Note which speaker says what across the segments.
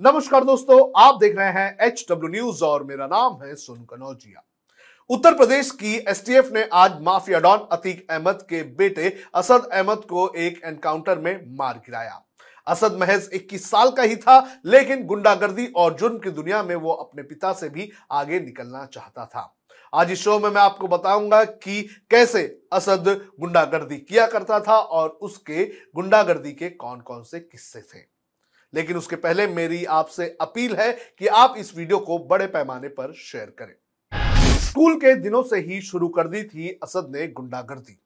Speaker 1: नमस्कार दोस्तों, आप देख रहे हैं एच डब्ल्यू न्यूज़ और मेरा नाम है सुन कनौजिया। उत्तर प्रदेश की एसटीएफ ने आज माफिया डॉन अतीक अहमद के बेटे असद अहमद को एक एनकाउंटर में मार गिराया। असद महज 21 साल का ही था, लेकिन गुंडागर्दी और जुर्म की दुनिया में वो अपने पिता से भी आगे निकलना चाहता था। आज इस शो में मैं आपको बताऊँगा कि कैसे असद गुंडागर्दी किया करता था और उसके गुंडागर्दी के कौन कौन से किस्से थे। लेकिन उसके पहले मेरी आपसे अपील है कि आप इस वीडियो को बड़े पैमाने पर शेयर करें। स्कूल के दिनों से ही शुरू कर दी थी असद ने गुंडागर्दी।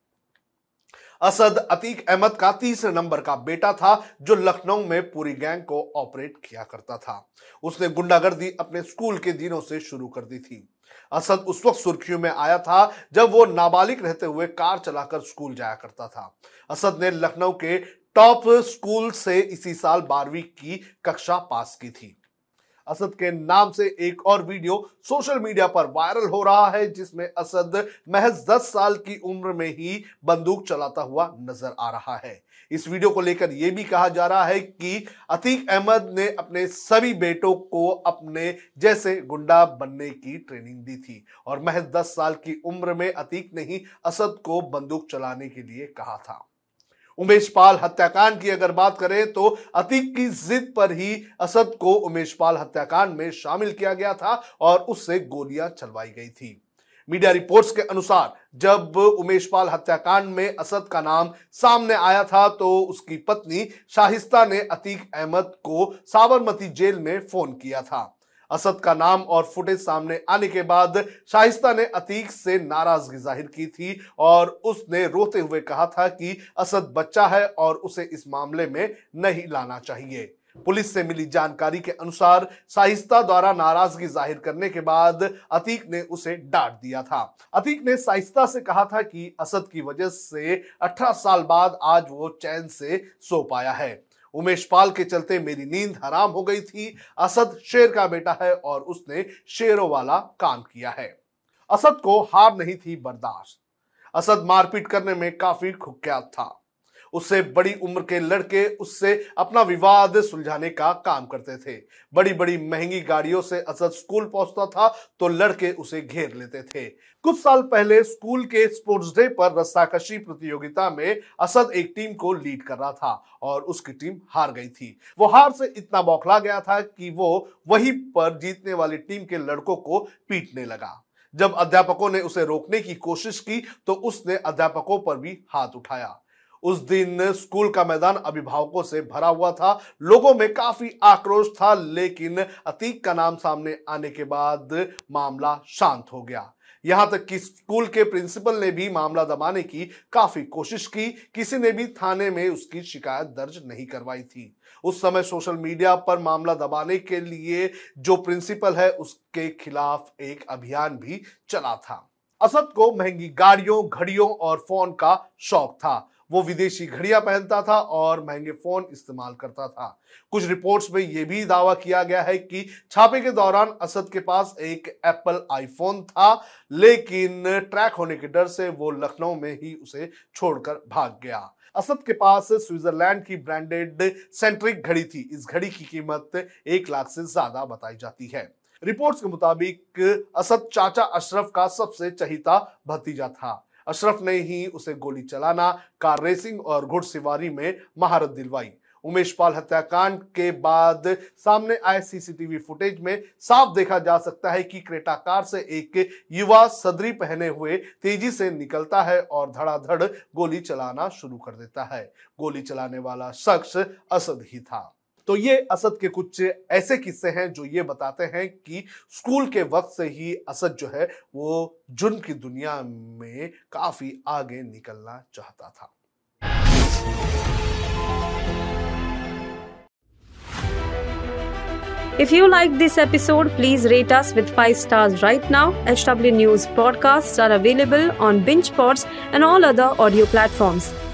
Speaker 1: असद अतीक अहमद का तीसरे नंबर का बेटा था, जो लखनऊ में पूरी गैंग को ऑपरेट किया करता था। उसने गुंडागर्दी अपने स्कूल के दिनों से शुरू कर दी थी। असद उस वक्त सुर्खियों में आया था, जब वो नाबालिग रहते हुए कार चलाकर स्कूल जाया करता था। असद ने लखनऊ के टॉप स्कूल से इसी साल बारहवीं की कक्षा पास की थी। असद के नाम से एक और वीडियो सोशल मीडिया पर वायरल हो रहा है, जिसमें असद महज 10 साल की उम्र में ही बंदूक चलाता हुआ नज़र आ रहा है। इस वीडियो को लेकर यह भी कहा जा रहा है कि अतीक अहमद ने अपने सभी बेटों को अपने जैसे गुंडा बनने की ट्रेनिंग दी थी और महज 10 साल की उम्र में अतीक ने ही असद को बंदूक चलाने के लिए कहा था। उमेश पाल हत्याकांड की अगर बात करें तो अतीक की जिद पर ही असद को उमेश पाल हत्याकांड में शामिल किया गया था और उससे गोलियाँ चलवाई गई थी। मीडिया रिपोर्ट्स के अनुसार, जब उमेश पाल हत्याकांड में असद का नाम सामने आया था तो उसकी पत्नी शाहिस्ता ने अतीक अहमद को साबरमती जेल में फ़ोन किया था। असद का नाम और फुटेज सामने आने के बाद शाइस्ता ने अतीक से नाराज़गी ज़ाहिर की थी और उसने रोते हुए कहा था कि असद बच्चा है और उसे इस मामले में नहीं लाना चाहिए। पुलिस से मिली जानकारी के अनुसार साहिस्ता द्वारा नाराज़गी ज़ाहिर करने के बाद अतीक ने उसे डांट दिया था। अतीक ने साहिस्ता से कहा था कि असद की वजह से 18 साल बाद आज वो चैन से सो पाया है। उमेश पाल के चलते मेरी नींद हराम हो गई थी। असद शेर का बेटा है और उसने शेरों वाला काम किया है। असद को हार नहीं थी बर्दाश्त। असद मारपीट करने में काफ़ी कुख्यात था। उससे बड़ी उम्र के लड़के उससे अपना विवाद सुलझाने का काम करते थे। बड़ी बड़ी महँगी गाड़ियों से असद स्कूल पहुँचता था तो लड़के उसे घेर लेते थे। कुछ साल पहले स्कूल के स्पोर्ट्स डे पर रस्साकशी प्रतियोगिता में असद एक टीम को लीड कर रहा था और उसकी टीम हार गई थी। वो हार से इतना बौखला गया था कि वो वहीं पर जीतने वाली टीम के लड़कों को पीटने लगा। जब अध्यापकों ने उसे रोकने की कोशिश की तो उसने अध्यापकों पर भी हाथ उठाया। उस दिन स्कूल का मैदान अभिभावकों से भरा हुआ था। लोगों में काफ़ी आक्रोश था, लेकिन अतीक का नाम सामने आने के बाद मामला शांत हो गया। यहाँ तक कि स्कूल के प्रिंसिपल ने भी मामला दबाने की काफ़ी कोशिश की। किसी ने भी थाने में उसकी शिकायत दर्ज नहीं करवाई थी। उस समय सोशल मीडिया पर मामला दबाने के लिए जो प्रिंसिपल है, उसके खिलाफ एक अभियान भी चला था। असद को महँगी गाड़ियों, घड़ियों और फ़ोन का शौक था। वो विदेशी घड़ियाँ पहनता था और महँगे फ़ोन इस्तेमाल करता था। कुछ रिपोर्ट्स में यह भी दावा किया गया है कि छापे के दौरान असद के पास एक एप्पल आईफोन था, लेकिन ट्रैक होने के डर से वो लखनऊ में ही उसे छोड़कर भाग गया। असद के पास स्विट्जरलैंड की ब्रांडेड सेंट्रिक घड़ी थी। इस घड़ी की कीमत एक लाख से ज़्यादा बताई जाती है। रिपोर्ट्स के मुताबिक असद चाचा अशरफ का सबसे चहिता भतीजा था। अशरफ ने ही उसे गोली चलाना, कार रेसिंग और घुड़सवारी में महारत दिलवाई। उमेश पाल हत्याकांड के बाद सामने आए सीसीटीवी फुटेज में साफ़ देखा जा सकता है कि क्रेटा कार से एक युवा सदरी पहने हुए तेज़ी से निकलता है और धड़ाधड़ गोली चलाना शुरू कर देता है। गोली चलाने वाला शख्स असद ही था। तो ये असद के कुछ ऐसे किस्से हैं जो ये बताते हैं कि स्कूल के वक्त से ही असद जो है वो जुर्म की दुनिया में काफ़ी आगे निकलना चाहता था
Speaker 2: If you like this episode, please rate us with 5 stars right now. HW News podcasts are available on BingePods and all other audio platforms.